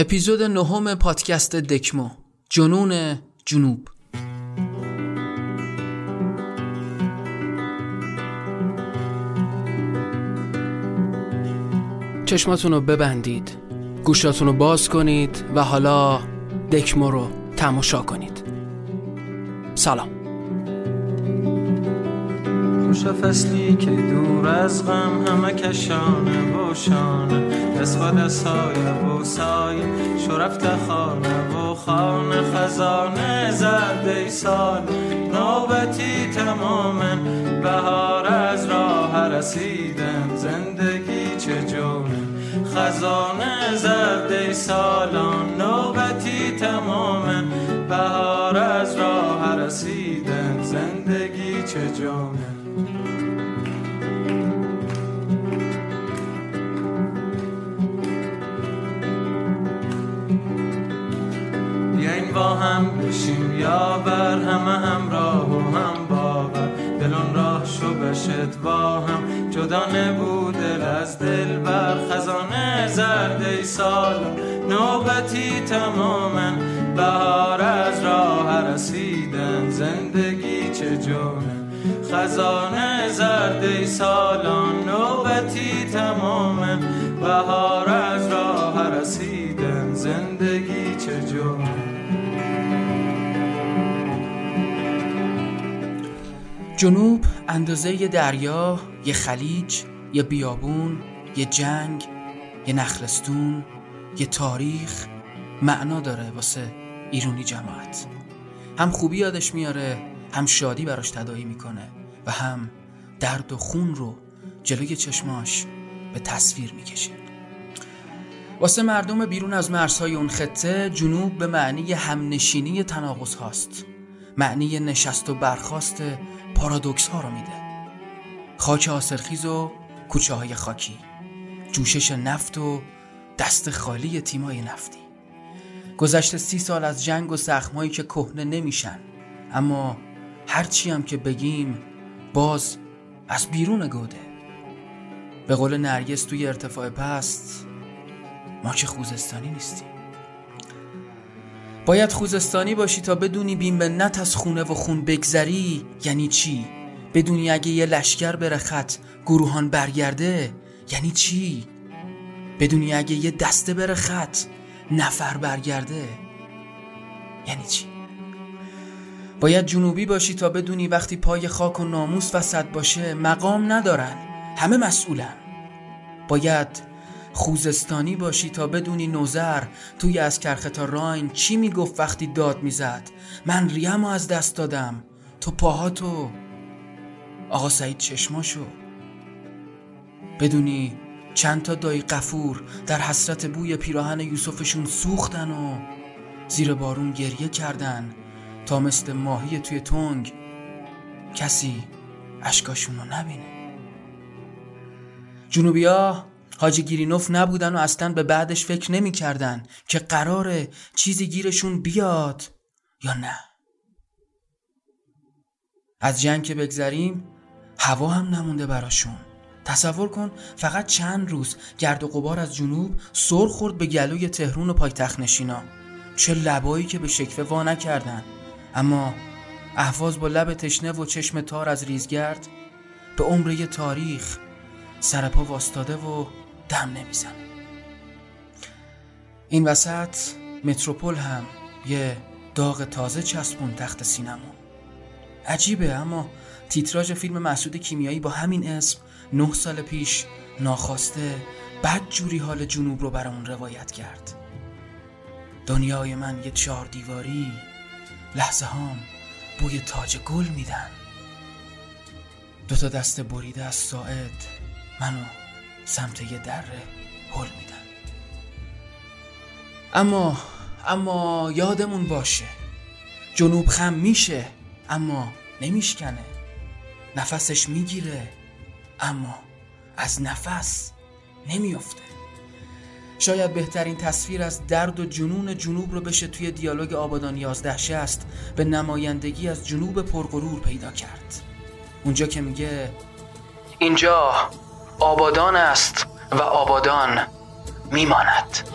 اپیزود نهم پادکست دکمو جنون جنوب. چشماتون رو ببندید گوشاتون رو باز کنید و حالا دکمو رو تماشا کنید. سلام. خوش فصلی که دور از غم همه کشانه و شانه. دست های و سایه. شرفت خانه و خانه خزانه زرده سال نوبتی تماما بهار از راه رسیدن. زندگی چه جونه خزانه زرده سالان نوبتی تماما بهار از راه رسیدن. زندگی چه جونه هم بشیم یا بر همه همراه و هم باور. دلون راه شو بشد با هم. جدا نبود دل از دل بر خزانه زرده سال نوبتی تماما بهار از راه رسیدن. زندگی چه جونه خزانه زرده سالان نوبتی تماما بهار جنوب اندازه یه دریا یه خلیج یه بیابون یه جنگ یه نخلستون یه تاریخ. معنا داره واسه ایرونی جماعت. هم خوبی یادش میاره هم شادی براش تدایی می‌کنه و هم درد و خون رو جلوی چشماش به تصویر می‌کشه. واسه مردم بیرون از مرزهای اون خطه جنوب به معنی همنشینی تناقض هاست. معنی نشست و برخاست پارادوکس ها رو میده. خاک آسرخیز و کوچه های خاکی. جوشش نفت و دست خالی تیمای نفتی. گذشته سی سال از جنگ و زخمایی که کهنه نمیشن. اما هرچی هم که بگیم باز از بیرون گوده. به قول نرگس توی ارتفاع پست ما که خوزستانی نیستیم. باید خوزستانی باشی تا بدونی بی منت از خونه و خون بگذری. یعنی چی؟ بدونی اگه یه لشکر بره خط گروهان برگرده یعنی چی؟ بدونی اگه یه دسته بره خط نفر برگرده یعنی چی؟ باید جنوبی باشی تا بدونی وقتی پای خاک و ناموس وسط باشه مقام ندارن. همه مسئولن. باید خوزستانی باشی تا بدونی نوزر توی از کرخه تا راین چی می‌گفت وقتی داد می‌زد؟ من ریم از دست دادم. تو پاهاتو آقا سعید چشماشو. بدونی چند تا دایی قفور در حسرت بوی پیراهن یوسفشون سوختن و زیر بارون گریه کردن تا مثل ماهی توی تنگ کسی اشکاشون رو نبینه. جنوبیا؟ حاجی گیرینوف نبودن و اصلا به بعدش فکر نمی کردن که قراره چیزی گیرشون بیاد یا نه. از جنگ که بگذریم هوا هم نمونده براشون. تصور کن فقط چند روز گرد و غبار از جنوب سر خورد به گلوی تهرون و پایتخت نشینا. چه لبایی که به شکوه وا نکردن. اما احواز با لب تشنه و چشم تار از ریزگرد به عمره تاریخ سرپا واستاده و دم نمی‌زنه. این وسط متروپول هم یه داغ تازه چسبون تخت سینما. عجیبه اما تیتراژ فیلم مسعود کیمیایی با همین اسم نه سال پیش ناخواسته بد جوری حال جنوب رو برامون روایت کرد. دنیای من یه چهار دیواری لحظه هام بوی تاج گل میدن. دوتا دست بریده از ساعد منو سمت یه دره هل میدن. اما اما یادمون باشه. جنوب خم میشه اما نمیشکنه. نفسش می‌گیره اما از نفس نمیافته. شاید بهترین تصویر از درد و جنون جنوب رو بشه توی دیالوگ آبادان 1160 به نمایندگی از جنوب پرغرور پیدا کرد. اونجا که میگه اینجا آبادان است و آبادان میماند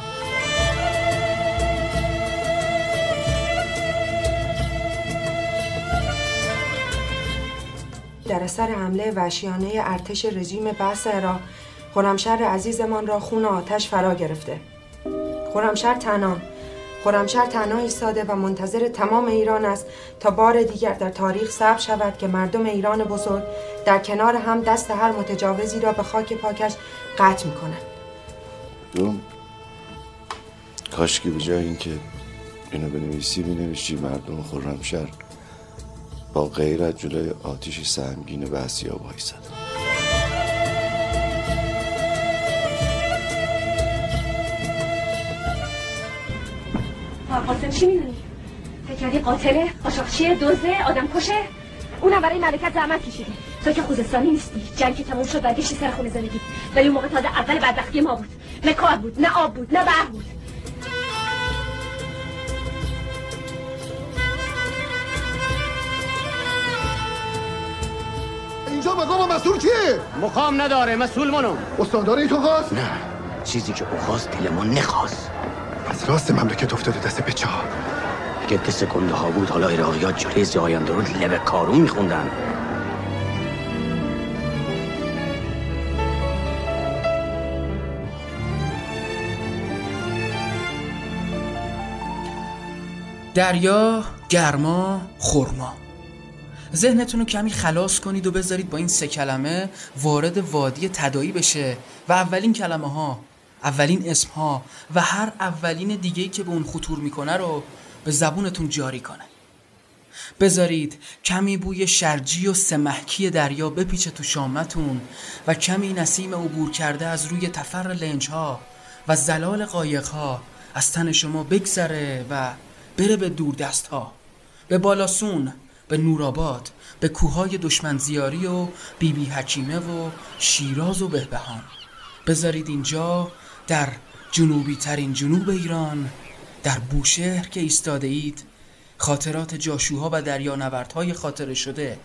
در اثر حمله وحشیانه ارتش رژیم بحث را خرمشهر عزیزمان را خون آتش فرا گرفته خرمشهر تنان. خرمشهر تنها ایستاده و منتظر تمام ایران است تا بار دیگر در تاریخ ثبت شود که مردم ایران بزرگ در کنار هم دست هر متجاوزی را به خاک پاکش قطع می‌کنند. کاش که به جای اینکه اینو بنویسی بنویسی مردم خرمشهر با غیرت جلوی آتیش سهمگین بحثیا وایسد قاسم چی می‌دونی؟ فکر کردی قاتله؟ قاشقچیه؟ دوزه؟ آدم کشه؟ اونم برای مملکت زحمت کشیده تو که خوزستانی نیستی جنگ که تموم شد برگشتی سر خونه زندگی ولی اون موقع تازه اول بدبختی ما بود نه کار بود نه آب بود نه برق بود اینجا مقام مسئول کیه؟ مقام نداره مسئول منو استاندار تو خواست؟ نه چیزی که او خواست دل ما نخواست از راست مملکت افتاده دست به چه اگه دست گنده ها بود حالا عراقیات جلوی زایان درود لب کارون میخوندن. دریا گرما خورما ذهنتون رو کمی خلاص کنید و بذارید با این سه کلمه وارد وادی تدایی بشه و اولین کلمه ها اولین اسم ها و هر اولین دیگه که به اون خطور می‌کنه رو به زبونتون جاری کنه. بذارید کمی بوی شرجی و سمحکی دریا بپیچه تو شامتون و کمی نسیم عبور کرده از روی تفر لنج ها و زلال قایق ها از تن شما بگذره و بره به دور دست ها به بالاسون به نوراباد به کوههای دشمن زیاری و بیبی بی حکیمه و شیراز و بهبهان. بذارید اینجا در جنوبی ترین جنوب ایران در بوشهر که ایستاده اید خاطرات جاشوها و دریانوردهای خاطره شده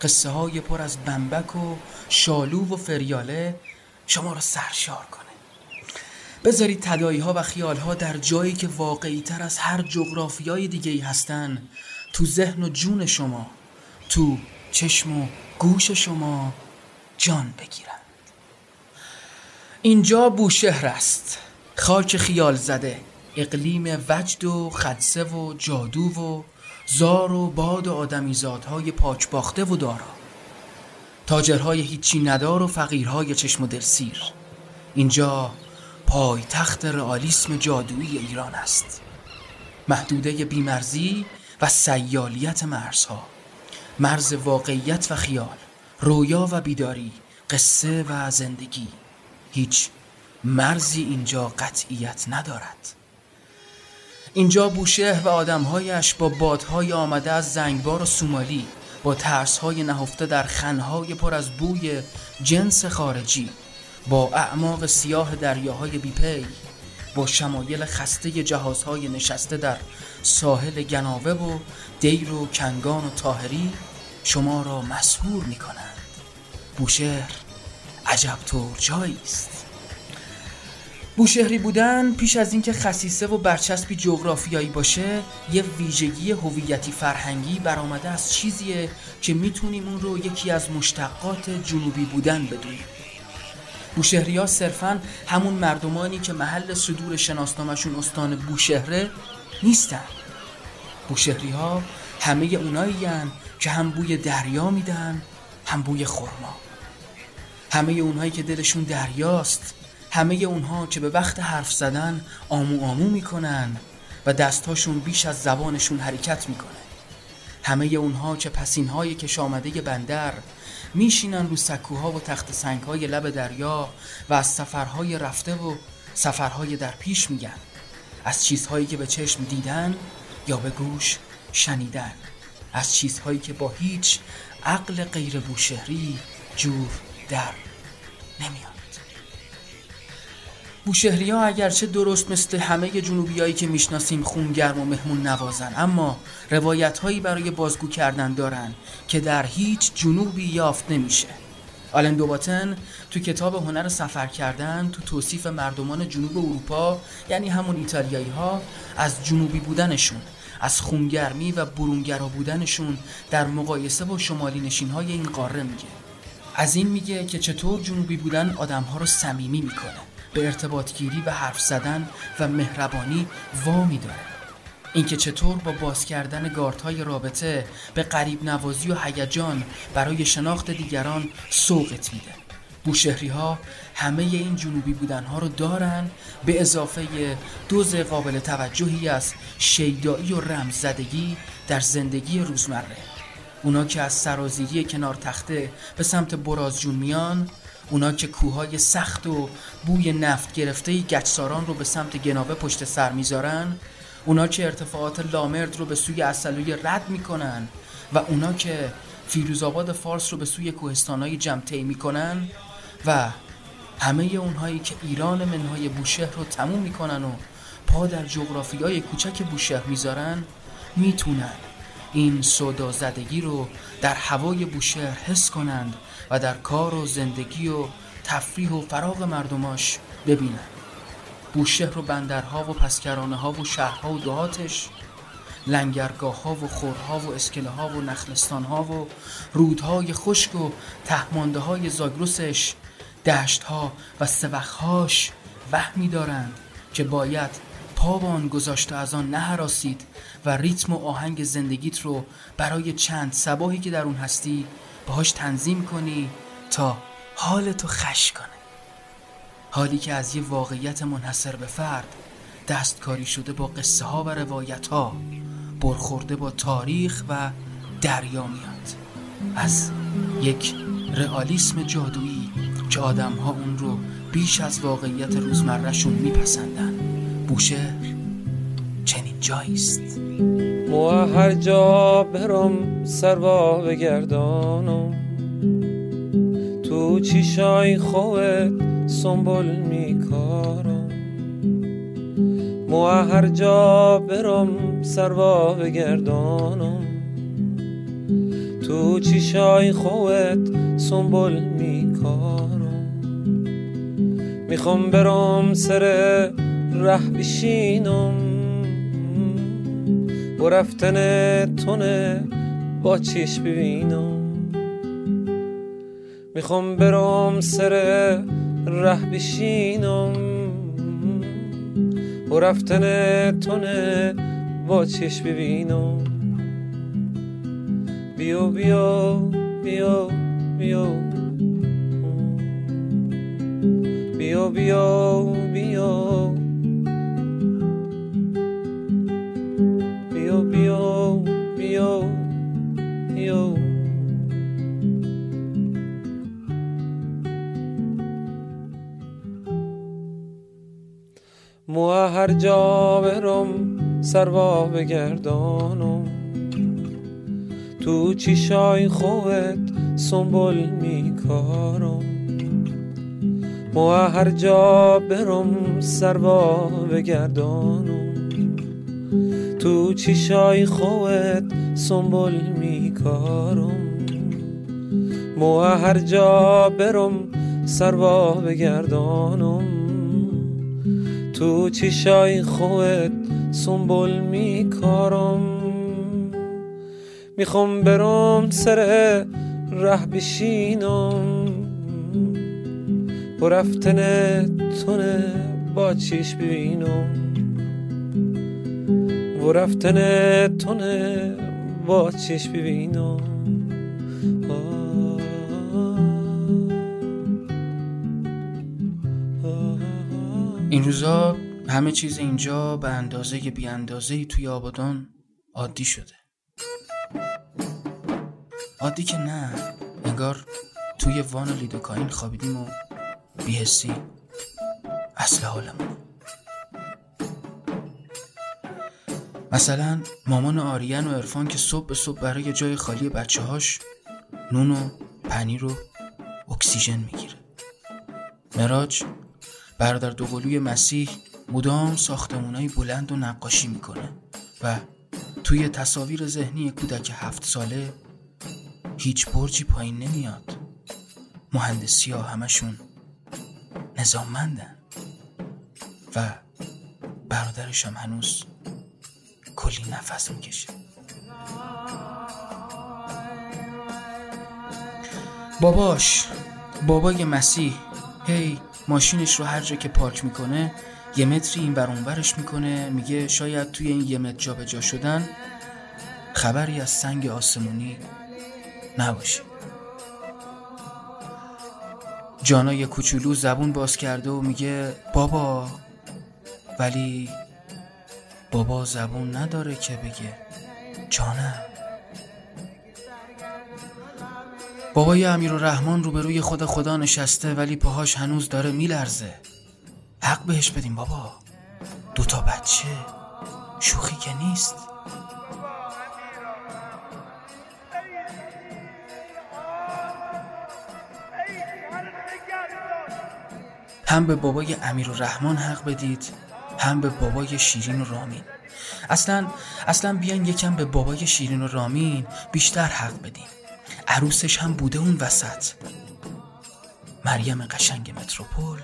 قصه های پر از بمبک و شالو و فریاله شما را سرشار کنه. بذارید تدایی ها و خیال ها در جایی که واقعی تر از هر جغرافیای دیگه ای هستن تو ذهن و جون شما تو چشم و گوش شما جان بگیرند اینجا بوشهر است. خاک خیال زده. اقلیم وجد و خدسه و جادو و زار و باد و آدمیزادهای پاک باخته و دارا. تاجرهای هیچی ندار و فقیرهای چشم و دلسیر اینجا پای تخت رئالیسم جادویی ایران است. محدوده بیمرزی و سیالیت مرزها. مرز واقعیت و خیال رویا و بیداری قصه و زندگی. هیچ مرزی اینجا قطعیت ندارد. اینجا بوشهر و آدمهایش با بادهای آمده از زنگبار و سومالی با ترسهای نهفته در خنهای پر از بوی جنس خارجی با اعماق سیاه دریاهای بیپی با شمایل خسته جهازهای نشسته در ساحل گناوه و دیر و کنگان و تاهری شما را مسهور می کنند بوشهر عجب طور جایی است. بوشهری بودن پیش از اینکه خصیصه و برچسبی جغرافیایی باشه یه ویژگی هویتی فرهنگی برآمده از چیزیه که می‌تونیم اون رو یکی از مشتقات جنوبی بودن بدونیم. بوشهری ها صرفا همون مردمانی که محل صدور شناسنامشون استان بوشهره نیستن. بوشهری ها همه اونایی که هم بوی دریا میدن هم بوی خورما همه اونهایی که دلشون دریاست. همه اونها که به وقت حرف زدن آمو آمو می‌کنن و دستهاشون بیش از زبانشون حرکت می‌کنه. همه اونها که پسینهای کش آمده بندر میشینن رو سکوها و تخت سنگهای لب دریا و از سفرهای رفته و سفرهای در پیش میگن. از چیزهایی که به چشم دیدن یا به گوش شنیدن. از چیزهایی که با هیچ عقل غیر بوشهری جور در نمیاد. بوشهری ها اگرچه درست مثل همه جنوبیایی که می‌شناسیم خونگرم و مهمون نوازن اما روایت هایی برای بازگو کردن دارن که در هیچ جنوبی یافت نمیشه. آلن دوباتن تو کتاب هنر سفر کردن تو توصیف مردمان جنوب اروپا یعنی همون ایتالیایی ها از جنوبی بودنشون از خونگرمی و برونگرا بودنشون در مقایسه با شمالی نشین های این قاره میگه. از این میگه که چطور جنوبی بودن آدم ها رو صمیمی می‌کنه. به ارتباط گیری و حرف زدن و مهربانی وامی داره. اینکه چطور با باز کردن گارت رابطه به قریب نوازی و هیجان برای شناخت دیگران سوقت میده. بوشهری ها همه این جنوبی بودن ها رو دارن به اضافه دوز قابل توجهی از شیدایی و رمزدگی در زندگی روزمره. اونا که از سرازیری کنار تخته به سمت برازجون میان اونا که کوههای سخت و بوی نفت گرفته گچساران رو به سمت گنابه پشت سر می‌ذارن اونا که ارتفاعات لامرد رو به سوی اصلوی رد می‌کنن و اونا که فیروزآباد فارس رو به سوی کوهستانهای جمع می‌کنن و همه اونهایی که ایران منهای بوشهر رو تموم می‌کنن و پا در جغرافی های کوچک بوشهر می‌ذارن می‌تونن. این صدا زدگی رو در هوای بوشهر حس کنند و در کار و زندگی و تفریح و فراغ مردماش ببینن بوشهر و بندرها و پسکرانه ها و شهرها و دهاتش لنگرگاه ها و خورها و اسکله ها و نخلستان ها و رودهای خشک و تهمانده های زاگروسش دشت ها و سوخهاش وهمی دارند که باید پا آن گذاشته از آن نهراسید و ریتم و آهنگ زندگیت رو برای چند سباهی که در اون هستی باهاش تنظیم کنی تا حال تو خش کنه. حالی که از یه واقعیت منحصر به فرد دستکاری شده با قصه ها و روایت ها برخورده با تاریخ و دریا میاد. از یک رئالیسم جادویی که آدم ها اون رو بیش از واقعیت روزمرهشون میپسندن. بوشه چنین جاییست مو هر جا برم سروا بگردانم. تو چیشای خوت سنبول میکارم. مو هر جا برم سروا بگردانم. تو چیشای خوت سنبول میکارم. می‌خوام برم سر ره بشینم. و رفتن تونه با چیش ببینم. می‌خوام برام سر ره بشینم. و رفتن تونه با چیش ببینم. بیا بیا بیا بیا بیا بیا بیا هر جا برم سروا بگردانم تو چیشای خوت سنبول میکارم. مو هر جا برم سروا بگردانم تو چیشای خوت سنبول میکارم. مو هر جا برم سروا بگردانم تو چیشای خوت سنبول میکارم می‌خوام برم سر ره بشینم. و رفتن تونه با چیش ببینم. و رفتن تونه با چیش ببینم. این روزا همه چیز اینجا به اندازه بی اندازه توی آبادان عادی شده. عادی که نه انگار توی وان لیدوکاین خوابیدیم و بیهستی اصل حالمون. مثلا مامان آریان و ارفان که صبح به صبح برای جای خالی بچه هاش نون و پنیر و اکسیژن می‌گیره. مراج برادر دوقلوی مسیح مدام ساختمونای بلند و نقاشی می‌کنه و توی تصاویر ذهنی کودک هفت ساله هیچ برجی پایین نمیاد. مهندسی ها همشون نظاممندن. و برادرش هم هنوز کلی نفس می‌کشه. باباش بابای مسیح هی ماشینش رو هر جا که پارک می‌کنه یه متری این بر اونورش می‌کنه. میگه شاید توی این یه متر جابجا شدن خبری از سنگ آسمونی نباشه. جانا یه کوچولو زبون باز کرده و میگه بابا ولی بابا زبون نداره که بگه. جانم بابای امیر و رحمان روبروی خود خدا نشسته ولی پاهاش هنوز داره میلرزه. حق بهش بدیم بابا. دوتا بچه. شوخی که نیست. هم به بابای امیر و رحمان حق بدید هم به بابای شیرین و رامین. اصلا اصلا بیان یکم به بابای شیرین و رامین بیشتر حق بدیم. عروسش هم بوده اون وسط. مریم قشنگ متروپول.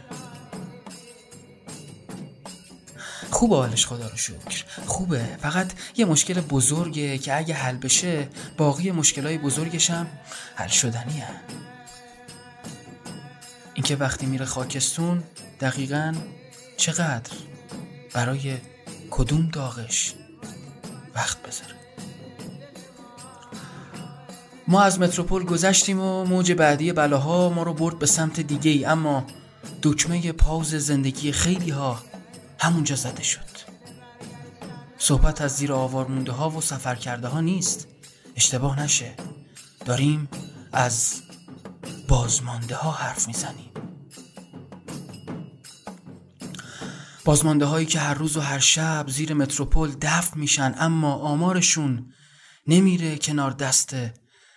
خوب حالش خدا رو شکر. خوبه. فقط یه مشکل بزرگه که اگه حل بشه باقی مشکلای بزرگش هم حل شدنیه. اینکه وقتی میره خاکستون دقیقا چقدر برای کدوم داغش وقت بذاره؟ ما از متروپول گذشتیم و موج بعدی بلاها ما رو برد به سمت دیگه ای اما دکمه پاوز زندگی خیلی ها همونجا زده شد. صحبت از زیر آوار مونده ها و سفر کرده ها نیست. اشتباه نشه. داریم از بازمانده ها حرف می‌زنیم. بازمانده هایی که هر روز و هر شب زیر متروپول دفن میشن اما آمارشون نمیره کنار دست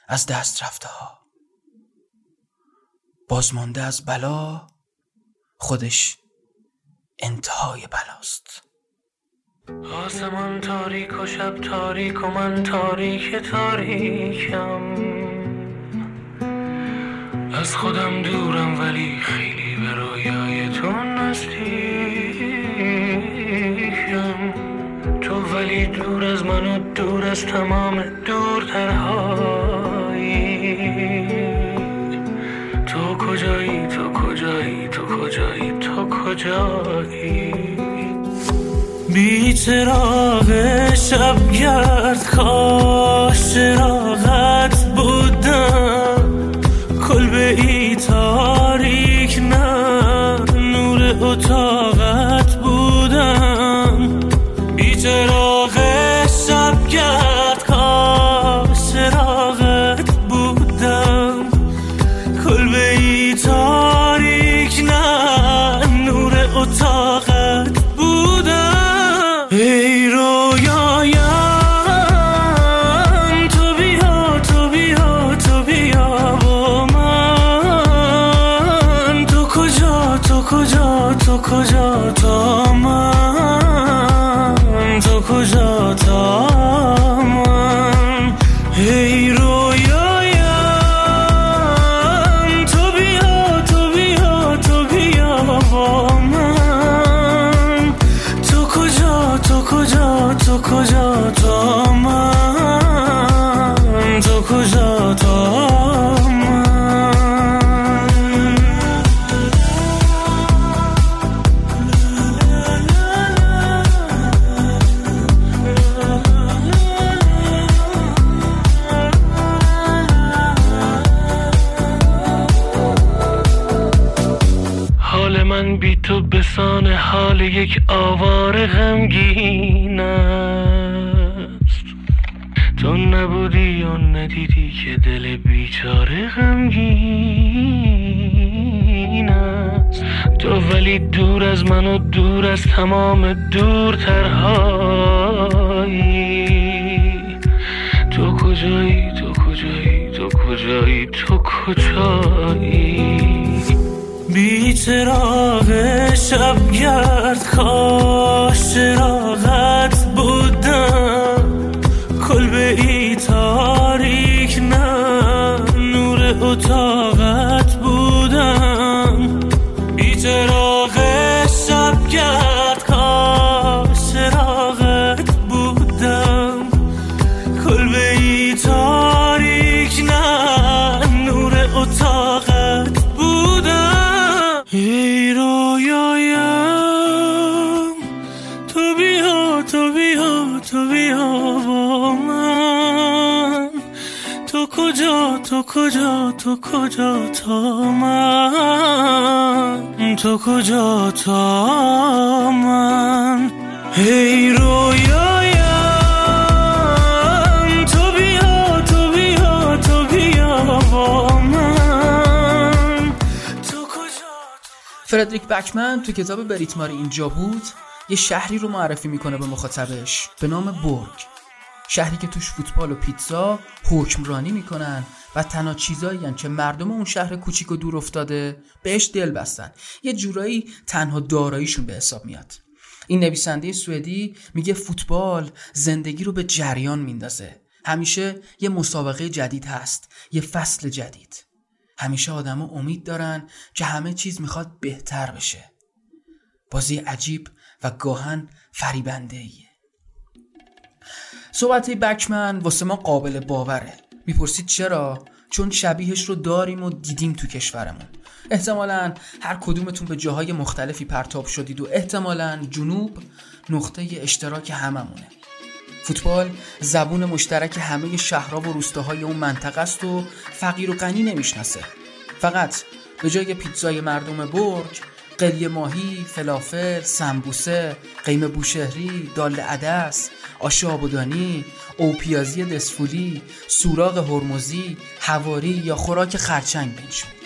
از دست رفته ها. بازمانده از بلا خودش انتهای بلاست. آسمان تاریک و شب تاریک و من تاریک تاریکم. از خودم دورم ولی خیلی به رویای تو نزدیکم. تو ولی دور از من و دور از تمام دورترهایی کجایی؟ تو کجایی؟ تو کجایی؟ تو کجایی؟ بی چراغ شب گرد کاش چراغت بودم. کلبه ای تاریک نه نور اتاقت دور از تمام کجا تو کجا تا من؟ تو کجا تا من؟ هی رویایم تو تو تو فردریک بکمن تو کتاب بریتمار اینجا بود یه شهری رو معرفی می‌کنه به مخاطبش به نام برگ. شهری که توش فوتبال و پیتزا حکمرانی می‌کنن و تنها چیزایی که مردم اون شهر کوچیک و دور افتاده بهش دل بستن. یه جورایی تنها داراییشون به حساب میاد. این نویسنده سوئدی میگه فوتبال زندگی رو به جریان میندازه. همیشه یه مسابقه جدید هست یه فصل جدید. همیشه آدما امید دارن که همه چیز می‌خواد بهتر بشه. بازی عجیب و گاهن فریبنده ایه صحبت بکمن واسه ما قابل باوره. می‌پرسید چرا؟ چون شبیهش رو داریم و دیدیم تو کشورمون. احتمالا هر کدومتون به جاهای مختلفی پرتاب شدید و احتمالا جنوب نقطه اشتراک هممونه. فوتبال زبون مشترک همه شهرها و روستاهای اون منطقه است و فقیر و غنی نمی‌شناسه. فقط به جای پیتزای مردم برگ قلی ماهی، فلافل، سمبوسه، قیم بوشهری، دال عدس، آش آبودانی، او پیازی دسفولی، سوراغ هرمزی، هواری یا خوراک خرچنگ شد.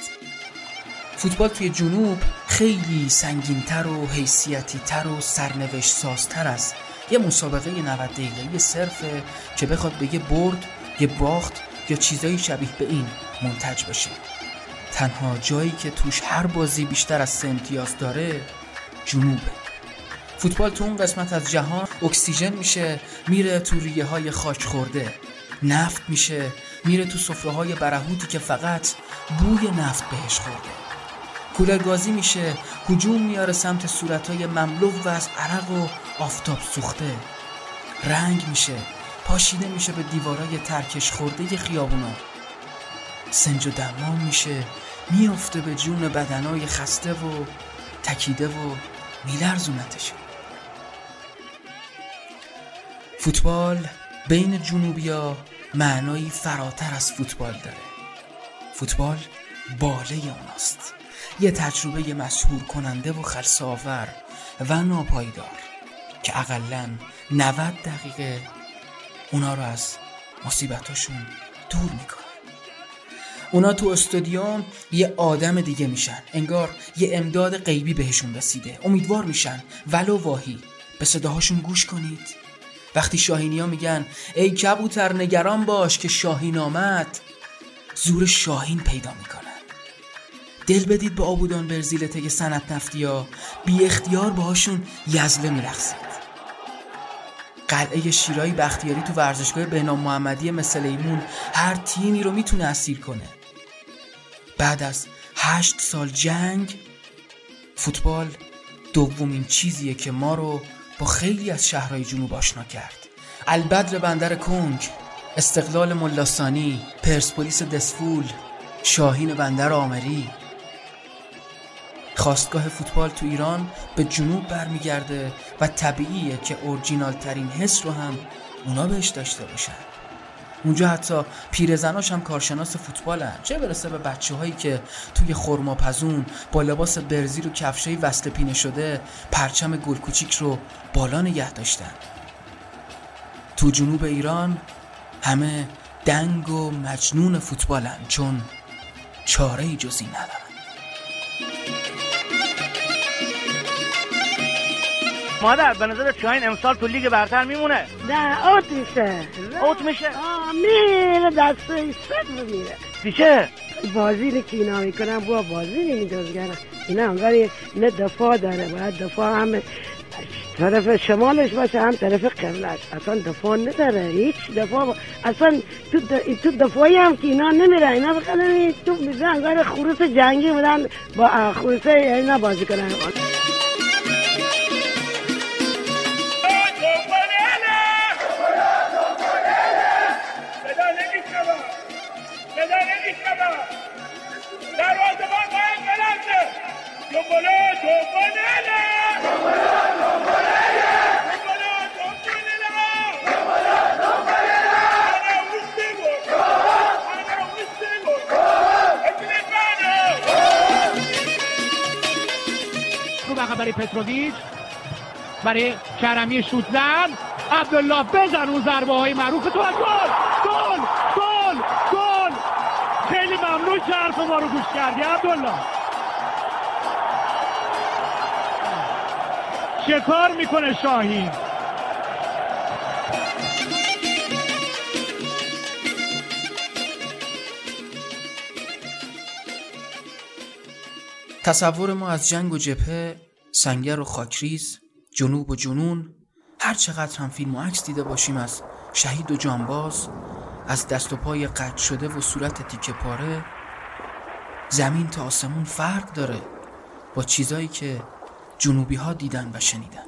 فوتبال توی جنوب خیلی سنگینتر و حیثیتی تر و سرنوشت سازتر از یه مسابقه 90 دقیقه‌ای صرفه که بخواد به یه برد، یه باخت یا چیزایی شبیه به این منتج بشه. تنها جایی که توش هر بازی بیشتر از سه امتیاز داره جنوبه. فوتبال تو اون قسمت از جهان اکسیژن میشه میره تو ریه های خاک خورده. نفت میشه میره تو سفره های برهوتی که فقط بوی نفت بهش خورده. کولرگازی میشه هجوم میاره سمت صورتهای مملو و از عرق و آفتاب سوخته. رنگ میشه پاشیده میشه به دیوارای ترکش خورده خیابونا. سنج و میشه میافته به جون بدنای خسته و تکیده و میلرزونتشون فوتبال بین جنوبیا معنایی فراتر از فوتبال داره. فوتبال باله اوناست. یه تجربه مسهور کننده و خلصاور و ناپایدار که اقلا 90 دقیقه اونا رو از مصیبتاشون دور می‌کنه. اونا تو استادیوم یه آدم دیگه میشن. انگار یه امداد غیبی بهشون رسیده. امیدوار میشن. ولو واهی. به صداهاشون گوش کنید. وقتی شاهینی ها میگن ای کبوتر نگران باش که شاهین آمد. زور شاهین پیدا می‌کنن. دل بدید به آبودان برزیل تگ سنت نفتی ها بی اختیار باهاشون یزله میرخصید قلعه شیرای بختیاری تو ورزشگاه بهنام محمدی مثل ایمون هر تیمی رو می‌تونه اسیر کنه. بعد از هشت سال جنگ فوتبال دومین چیزیه که ما رو با خیلی از شهرهای جنوب آشنا کرد. البدر بندر کنگ استقلال ملاسانی پرسپولیس دسفول شاهین بندر آمری. خواستگاه فوتبال تو ایران به جنوب برمیگرده و طبیعیه که اورجینال ترین حس رو هم اونا بهش داشته باشن. اونجا حتی پیرزناش هم کارشناس فوتبالن. چه برسه به بچه هایی که توی خرماپزون با لباس برزی رو کفشای وصل پینه شده پرچم گل کوچیک رو بالا نگه داشتن. تو جنوب ایران همه دنگ و مجنون فوتبالن چون چاره جزی ندارن. مادر به نظر شاین امسال تو لیگ برتر میمونه؟ نه اوت میشه. اوت میشه؟ آه میره دسته صد میره. پیشه بازی که اینا می‌کنن با بازی نمیدازگرن. اینا هم ولی نه دفاع داره باید دفاع هم طرف شمالش باشه هم طرف قبلش. اصلا دفاع نداره هیچ دفاع با... اصلا تو, د... تو دفاعی هم که اینا نمیره اینا بخدن تو میزن انگار خروس جنگی بودن با خروس اینا بازی کنن. برای پتروویچ برای کرمی شوت زن عبدالله بزن اون ضربه های معروف تو از گل. گل گل گل. خیلی ممنون که حرف ما رو گوش کردی عبدالله. چه کار می‌کنه شاهین؟ تصور ما از جنگ و جبهه سنگر و خاکریز جنوب و جنون هر چقدر هم فیلم و عکس دیده باشیم از شهید و جانباز از دست و پای قطع شده و صورت تیکه پاره زمین تا آسمون فرق داره با چیزایی که جنوبی ها دیدن و شنیدن.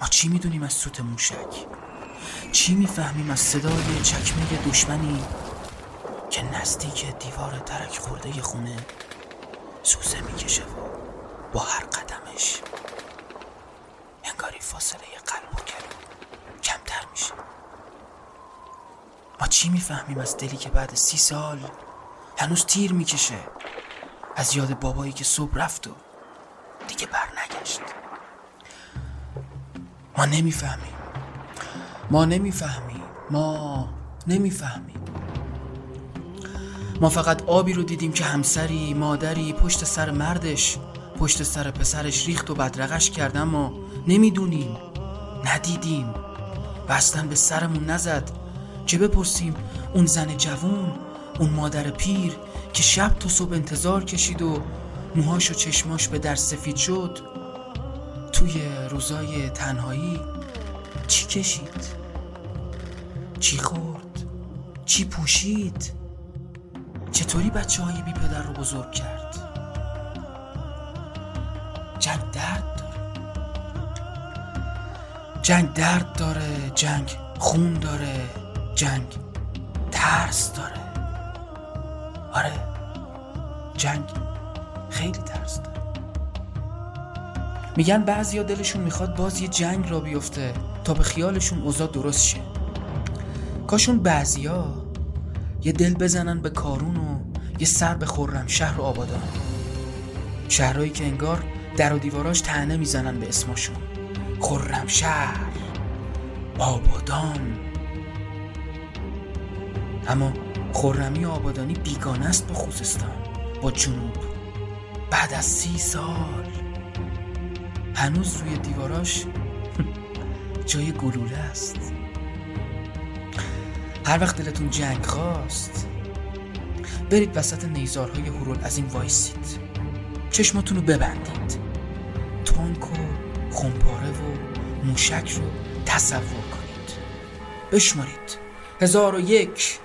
ما چی می‌دونیم از سوت موشک؟ چی می‌فهمیم از صدای چکمه دشمنی که نزدیک دیوار ترک خورده خونه سوزه می‌کشه و با هر قدمش انگاری فاصله قلب و کمتر میشه. ما چی می‌فهمیم از دلی که بعد سی سال هنوز تیر می‌کشه؟ از یاد بابایی که صبح رفت و دیگه بر نگشت ما نمی‌فهمیم. ما نمی‌فهمیم. ما نمی‌فهمیم. ما فقط آبی رو دیدیم که همسری مادری پشت سر مردش پشت سر پسرش ریخت و بدرقش کردن ما نمی‌دونیم. ندیدیم. و اصلا به سرمون نزد. چه بپرسیم؟ اون زن جوون اون مادر پیر که شب تا صبح انتظار کشید و موهاش و چشماش به در سفید شد. توی روزای تنهایی چی کشید؟ چی خورد؟ چی پوشید؟ چطوری بچه های بی پدر رو بزرگ کرد؟ جنگ درد داره. جنگ درد داره جنگ خون داره جنگ ترس داره. آره جنگ خیلی ترس داره. میگن بعضیا دلشون می‌خواد باز یه جنگ را بیفته تا به خیالشون اوضاع درست شه. کاشون بعضیا یه دل بزنن به کارون و یه سر به خورم شهر و آبادان. شهرهایی که انگار در و دیواراش تنه می‌زنن به اسمشون. خورم شهر آبادان. اما خورمی آبادانی بیگانه است با خوزستان با جنوب. بعد از سی سال. هنوز روی دیواراش جای گلوله است. هر وقت دلتون جنگ خواست برید وسط نیزارهای هورول از این وایسید. چشماتون رو ببندید. تانک و خمپاره و موشک رو تصور کنید. بشمارید. هزار و یک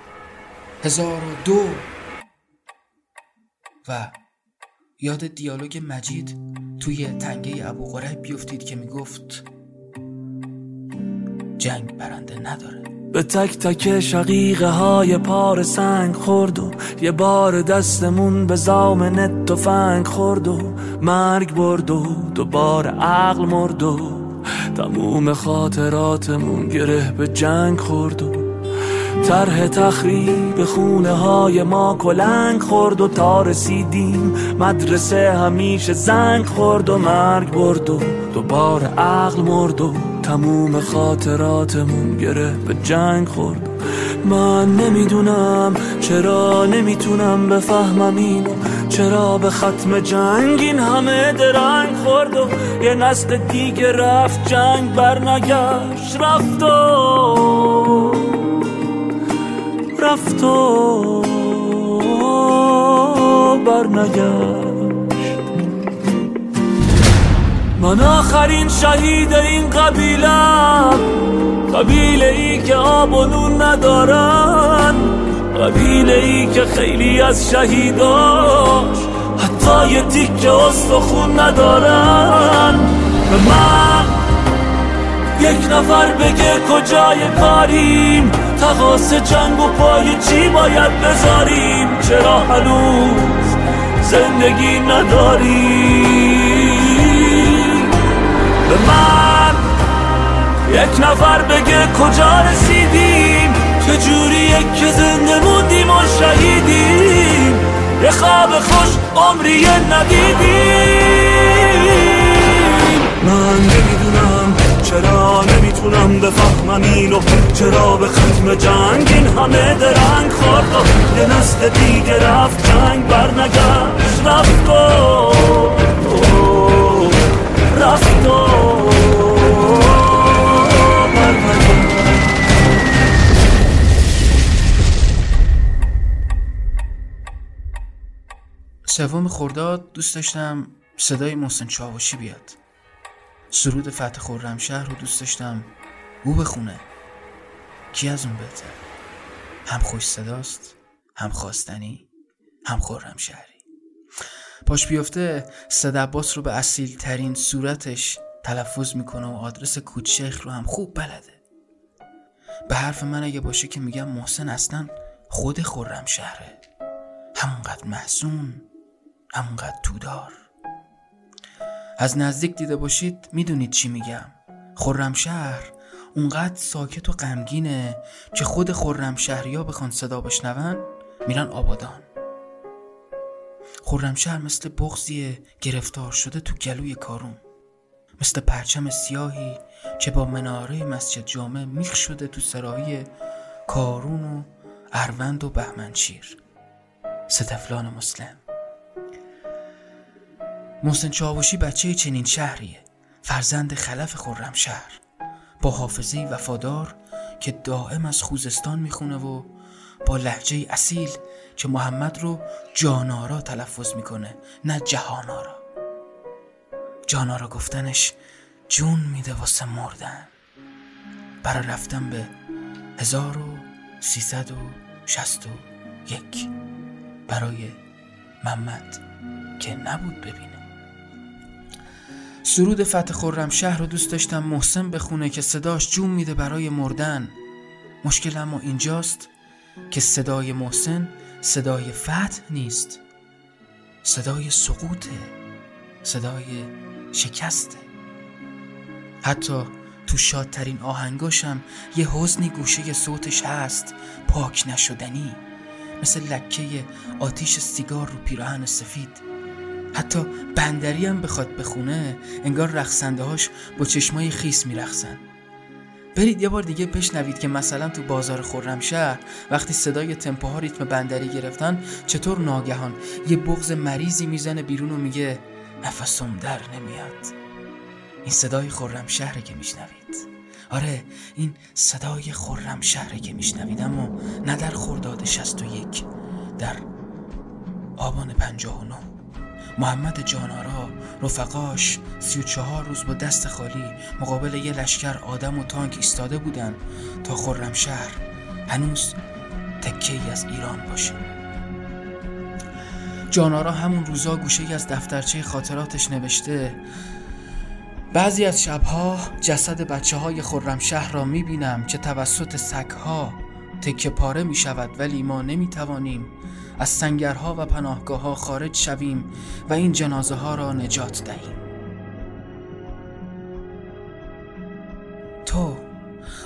هزار و دو و یاد دیالوگ مجید توی تنگه ابو غریب بیفتید که می‌گفت جنگ برنده نداره. به تک تک شقیقه های پار سنگ خورد و یه بار دستمون به زامن تفنگ خورد و مرگ برد و دوباره عقل مرد و تموم خاطراتمون گره به جنگ خورد و طرح تخریب خونه های ما کلنگ خورد و تا رسیدیم. مدرسه همیشه زنگ خورد و مرگ برد و دوباره عقل مرد و تموم خاطراتمون گره به جنگ خورد. من نمی‌دونم چرا نمی‌تونم بفهمم اینو. چرا به ختم جنگ این همه درنگ خورد و یه نسل دیگه رفت جنگ برنگشت رفت و رفت و برنگشت. من آخرین شهید این قبیلم قبیله ای که آب و نون ندارن قبیله ای که خیلی از شهیداش حتی یه تیک استخون ندارن. به من یک نفر بگه کجای کاریم. تقاس جنگ و پای چی باید بذاریم؟ چرا هنوز زندگی نداریم؟ به من یک نفر بگه کجا رسیدیم؟ چجوریه که زنده موندیم و شهیدیم؟ یه خواب خوش عمری ندیدیم. من چرا نمی‌تونم بفهمم اینو؟ چرا به ختم جنگ این همه درنگ خورد و یه نسل دیگه رفت جنگ برنگشت رفت و رفت و سوم خرداد دوست داشتم صدای محسن چاوشی بیاد. سرود فتح خرمشهر رو دوست داشتم. او بخونه کی از اون بهتر؟ هم خوش صداست هم خواستنی هم خورم شهری پاش بیفته صد عباس رو به اصیل ترین صورتش تلفظ می‌کنه و آدرس کوچشیخ رو هم خوب بلده. به حرف من اگه باشه که میگم محسن اصلا خود خورم شهره همونقدر محسون همونقدر تودار. از نزدیک دیده باشید می‌دونید چی میگم. خرمشهر اونقدر ساکت و غمگینه که خود خرمشهریا بخوان صدا بشنون میرن آبادان. خرمشهر مثل بغزی گرفتار شده تو گلوی کارون. مثل پرچم سیاهی که با مناره مسجد جامع میخ شده تو سرایی کارون و اروند و بهمنشیر. ستفلان مسلم. محسن چاوشی بچه چنین شهریه. فرزند خلف خورم شهر. با حافظه وفادار که دائم از خوزستان می‌خونه و با لحجه اصیل که محمد رو جانارا تلفظ می‌کنه نه جهانارا جانارا گفتنش جون میده واسه مردن. برای رفتن به هزار و سیصد و شست و یک. برای محمد که نبود ببینه. سرود فتح خورم شهر رو دوست داشتم محسن بخونه که صداش جون میده برای مردن. مشکل اما اینجاست که صدای محسن صدای فتح نیست. صدای سقوطه صدای شکسته. حتی تو شادترین آهنگاشم یه حزنی گوشه صوتش هست پاک نشدنی. مثل لکه آتیش سیگار رو پیراهن سفید. حتی بندری هم بخواد بخونه انگار رقصنده هاش با چشمای خیس میرخصن برید یه بار دیگه بشنوید که مثلا تو بازار خرمشهر وقتی صدای تمپوها ریتم بندری گرفتن چطور ناگهان یه بغز مریضی می‌زنه بیرون و میگه نفسم در نمیاد. این صدای خرم شهره که میشنوید. آره این صدای خرم شهره که میشنوید اما نه در خرداد 61 در آبان 59 محمد جانارا رفقاش سی و چهار روز با دست خالی مقابل یه لشکر آدم و تانک ایستاده بودن تا خرم شهر هنوز تکه از ایران باشه. جانارا همون روزا گوشه از دفترچه خاطراتش نوشته بعضی از شبها جسد بچه های خرم شهر را می بینم که توسط سگها تکه پاره می شود ولی ما نمی توانیم از سنگرها و پناهگاه ها خارج شویم و این جنازه ها را نجات دهیم. تو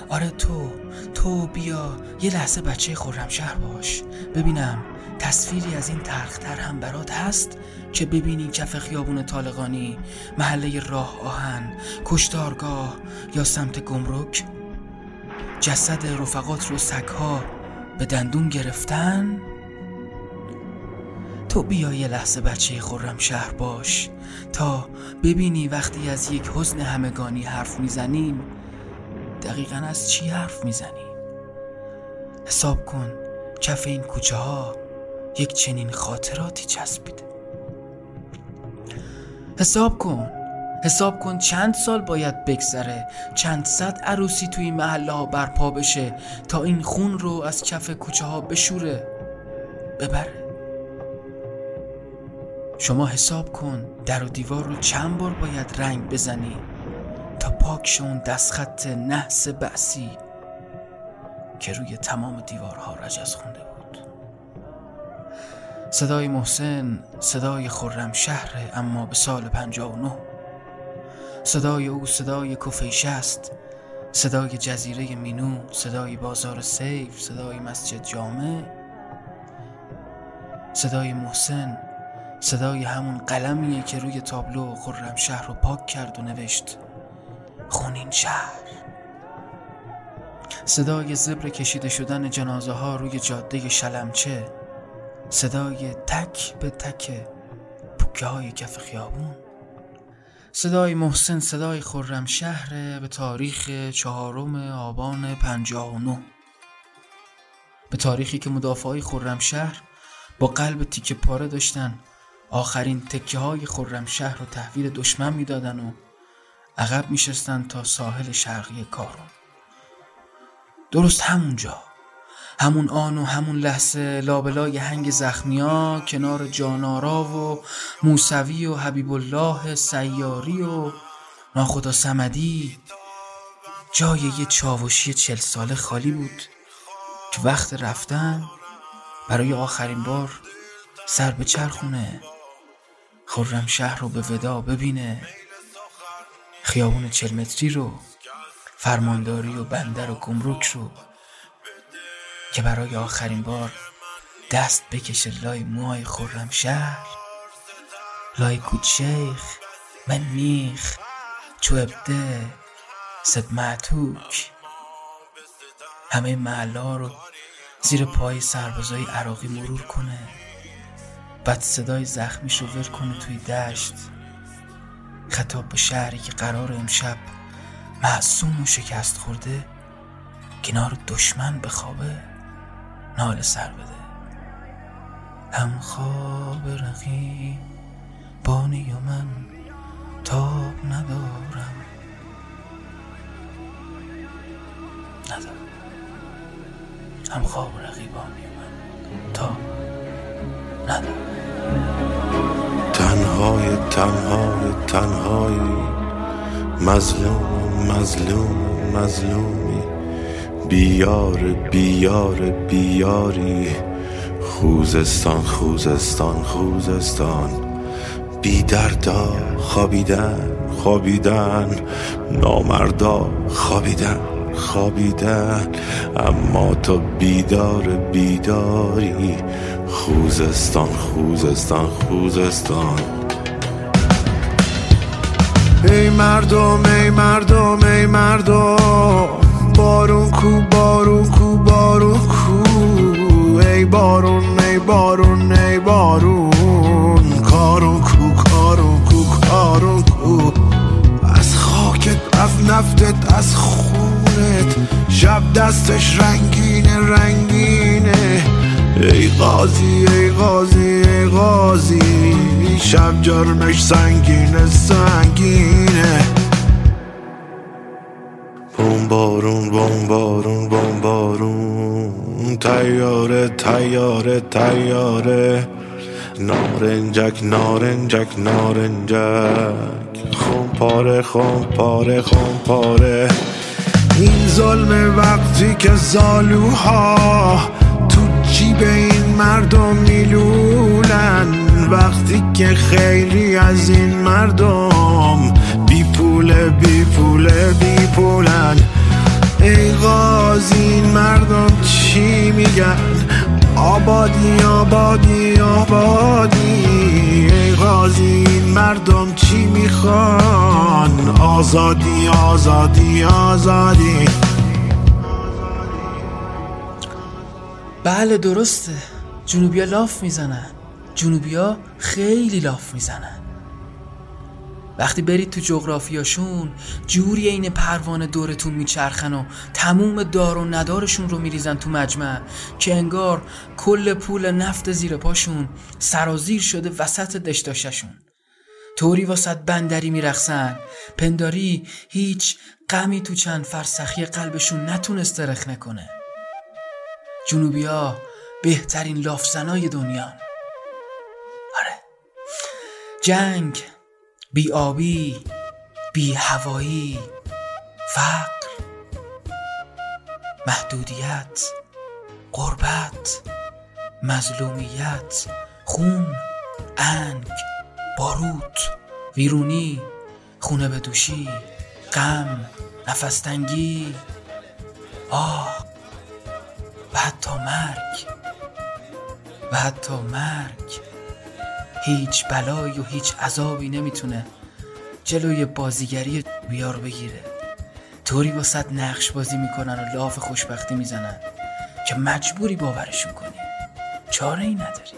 آره تو تو بیا یه لحظه بچه خورم شهر باش. ببینم تصویری از این ترختر هم برات هست که ببینی کف خیابون طالقانی محله راه آهن کشتارگاه یا سمت گمرک. جسد رفقات رو سگها به دندون گرفتن. تو بیا یه لحظه بچه خورم شهر باش. تا ببینی وقتی از یک حزن همگانی حرف می‌زنیم دقیقا از چی حرف می‌زنیم حساب کن کف این کوچه ها یک چنین خاطراتی چسبیده حساب کن حساب کن چند سال باید بگذره چند صد عروسی توی محله ها برپا بشه تا این خون رو از کف کوچه ها بشوره ببره. شما حساب کن در و دیوار رو چند بار باید رنگ بزنی تا پاک شون دستخط نحس بعثی که روی تمام دیوارها رجز خونده بود. صدای محسن صدای خرم شهر اما به سال پنجاه و نه. صدای او صدای کفیش است صدای جزیره مینو صدای بازار سیف صدای مسجد جامع صدای محسن صدای همون قلمیه که روی تابلو خرم شهر رو پاک کرد و نوشت خونین شهر. صدای زبر کشیده شدن جنازه ها روی جاده شلمچه صدای تک به تک پوکه های کف خیابون. صدای محسن صدای خرم شهر به تاریخ چهارم آبان پنجاه و نو به تاریخی که مدافعای خرم شهر با قلب تیکه پاره داشتن آخرین تکه های خرم شهر رو تحویل دشمن می‌دادن و عقب میشستن تا ساحل شرقی کارون. درست همونجا همون آن و همون لحظه لابلای هنگ زخمیا کنار جانارا و موسوی و حبیب الله سیاری و ناخدا سمدی جای یه چاوشی چل ساله خالی بود که وقت رفتن برای آخرین بار سر به چرخونه. خرم شهر رو به ودا ببینه. خیابون چل متری رو فرمانداری و بندر و گمرک رو که برای آخرین بار دست بکشه لای موهای خرم شهر. لای کوچیخ من میخ چو ابده ست معتوک. همه محلا رو زیر پای سربازای عراقی مرور کنه. بعد صدای زخمیش رو ور کنه توی دشت. خطاب به شهری که قرار امشب معصوم و شکست خورده کنار دشمن بخوابه نال سر بده. هم خواب رقی بانی و من تاب ندارم. ندارم. هم خواب رقیبانی من تاب ندارم تنهای تنهای تنهایی. مظلوم مظلوم مظلومی. بیار بیار بیاری. خوزستان خوزستان خوزستان. بی دردا خوابیدن خوابیدن. نامردا خوابیدن خوابیدن. اما تو بیدار بیداری. خوزستان خوزستان خوزستان. ای مردم ای مردم ای مردم بارون کو بارون کو بارون کو. ای بارون ای بارون ای بارون. کارون کو کارون کو کارون کو. از خاکت از نفتت از خونت. شب دستش رنگینه رنگینه. ای قاضی ای قاضی ای قاضی شب جرمش سنگینه سنگینه. بوم بارون بوم بارون بوم بارون. تیاره تیاره تیاره. نارنجک نارنجک نارنجک. خون پاره خون پاره خون پاره. این ظلم وقتی که زالوها جیب این مردم میلولن. وقتی که خیلی از این مردم بی پوله بی پوله بی پولن. ای غازی این مردم چی میگن؟ آبادی آبادی آبادی. ای غازی این مردم چی می‌خوان؟ آزادی آزادی آزادی. بله درسته. جنوبیا لاف می‌زنن جنوبیا خیلی لاف می‌زنن وقتی برید تو جغرافیاشون جوری این پروانه دورتون میچرخن و تموم دار و ندارشون رو میریزن تو مجمع که انگار کل پول نفت زیر پاشون سرازیر شده وسط دشتاششون. طوری واسط بندری میرخسن. پنداری هیچ غمی تو چند فرسخی قلبشون نتونسته رخنه کنه. جنوبیا بهترین لافزنای دنیا. آره. جنگ بی آبی بی هوایی فقر محدودیت قربت مظلومیت خون انگ بارود ویرونی خونه به دوشی غم نفستنگی آه. و حتی مرگ. و حتی مرگ. هیچ بلایی و هیچ عذابی نمی‌تونه جلوی بازیگری بیار بگیره. طوری واسط نقش بازی می‌کنن و لاف خوشبختی می‌زنن که مجبوری باورشون کنی چاره ای نداری.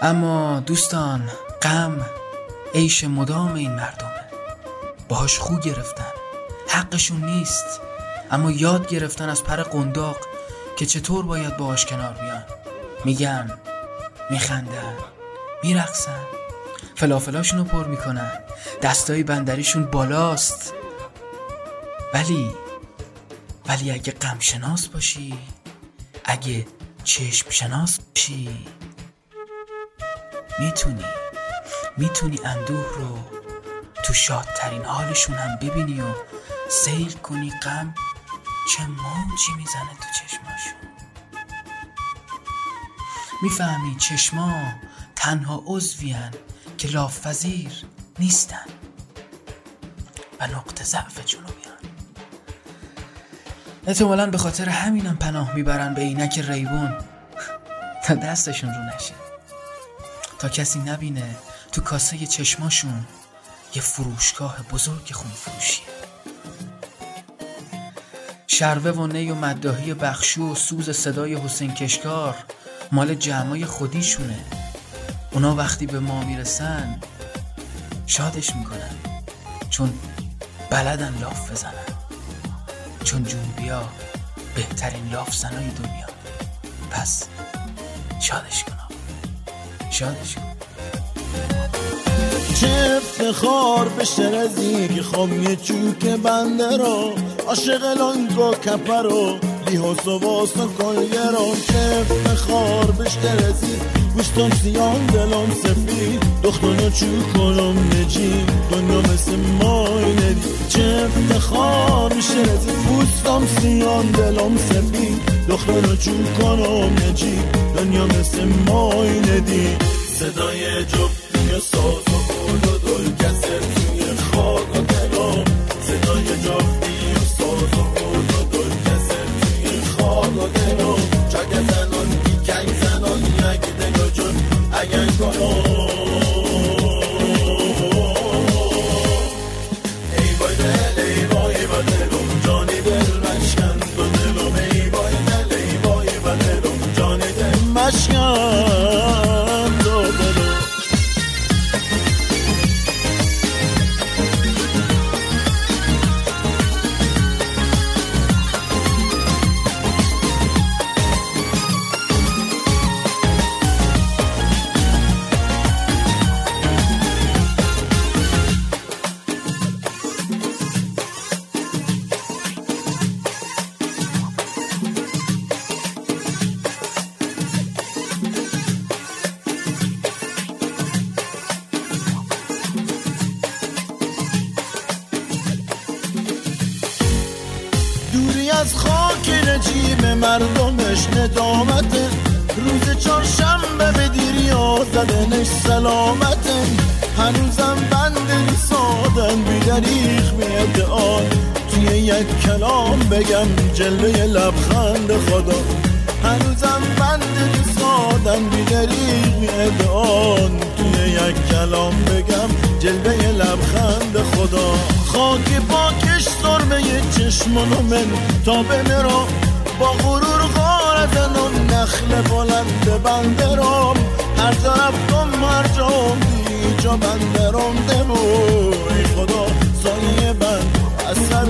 اما دوستان غم عیش مدام این مردمه. باهاش خو گرفتن. حقشون نیست. اما یاد گرفتن از پر قنداق که چطور باید باهاش کنار بیان. میگن میخندن میرقصن. فلافلاشون رو پر می‌کنن. دستای بندریشون بالاست. ولی ولی اگه غم شناس باشی اگه چشم شناس باشی می‌تونی. می‌تونی اندوه رو تو شادترین حالشون هم ببینی و سیل کنی غم چه موجی می‌زنه تو چشماشون می‌فهمی چشما تنها عضویان که لافذیر نیستن و نقطه ضعف جنوبیان. احتمالا به خاطر همینم پناه می‌برن به عینک ریبون. تا دستشون رو نشه. تا کسی نبینه تو کاسه چشماشون یه فروشگاه بزرگ خون فروشیه شروه و نی و مداهی بخشو و سوز صدای حسین کشکار مال جمعای خودیشونه. اونا وقتی به ما می‌رسن شادش می‌کنن. چون بلدن لاف بزنن. چون جنوبیا بهترین لاف زنای دنیا. پس شادش کنم شادش کن. چه افتخار به شرزی که خام یه چوک بنده رو عاشق لانگو کپر رو بیهوس و واسا کلگران چه افتخار به شرزی گوشتم سیان دلم سفید. دختانو چو کنم نجی دنیا مثل مای ندی. چه افتخار میشه رزی گوشتم سیان دلم سفید. دختانو چو کنم نجی دنیا مثل مای ندی. صدای جفتی ساز.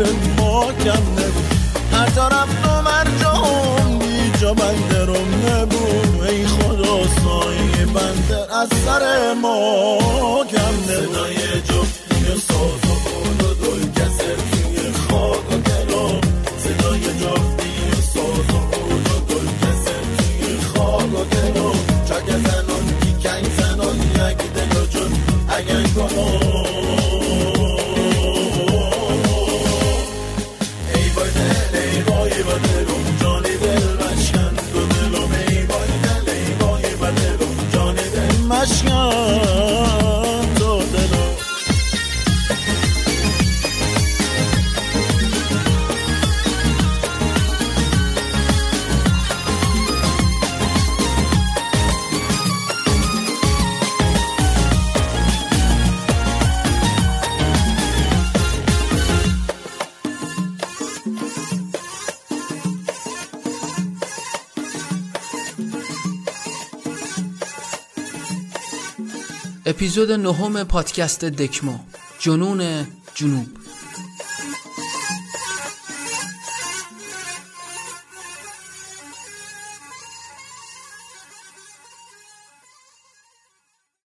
سر ما کم نبود. هر طرف کن هر جام جا بنده رام نبود. ای خدا سایه بنده از سر ما کم نبود. اپیزود نهم پادکست دکمو جنون جنوب.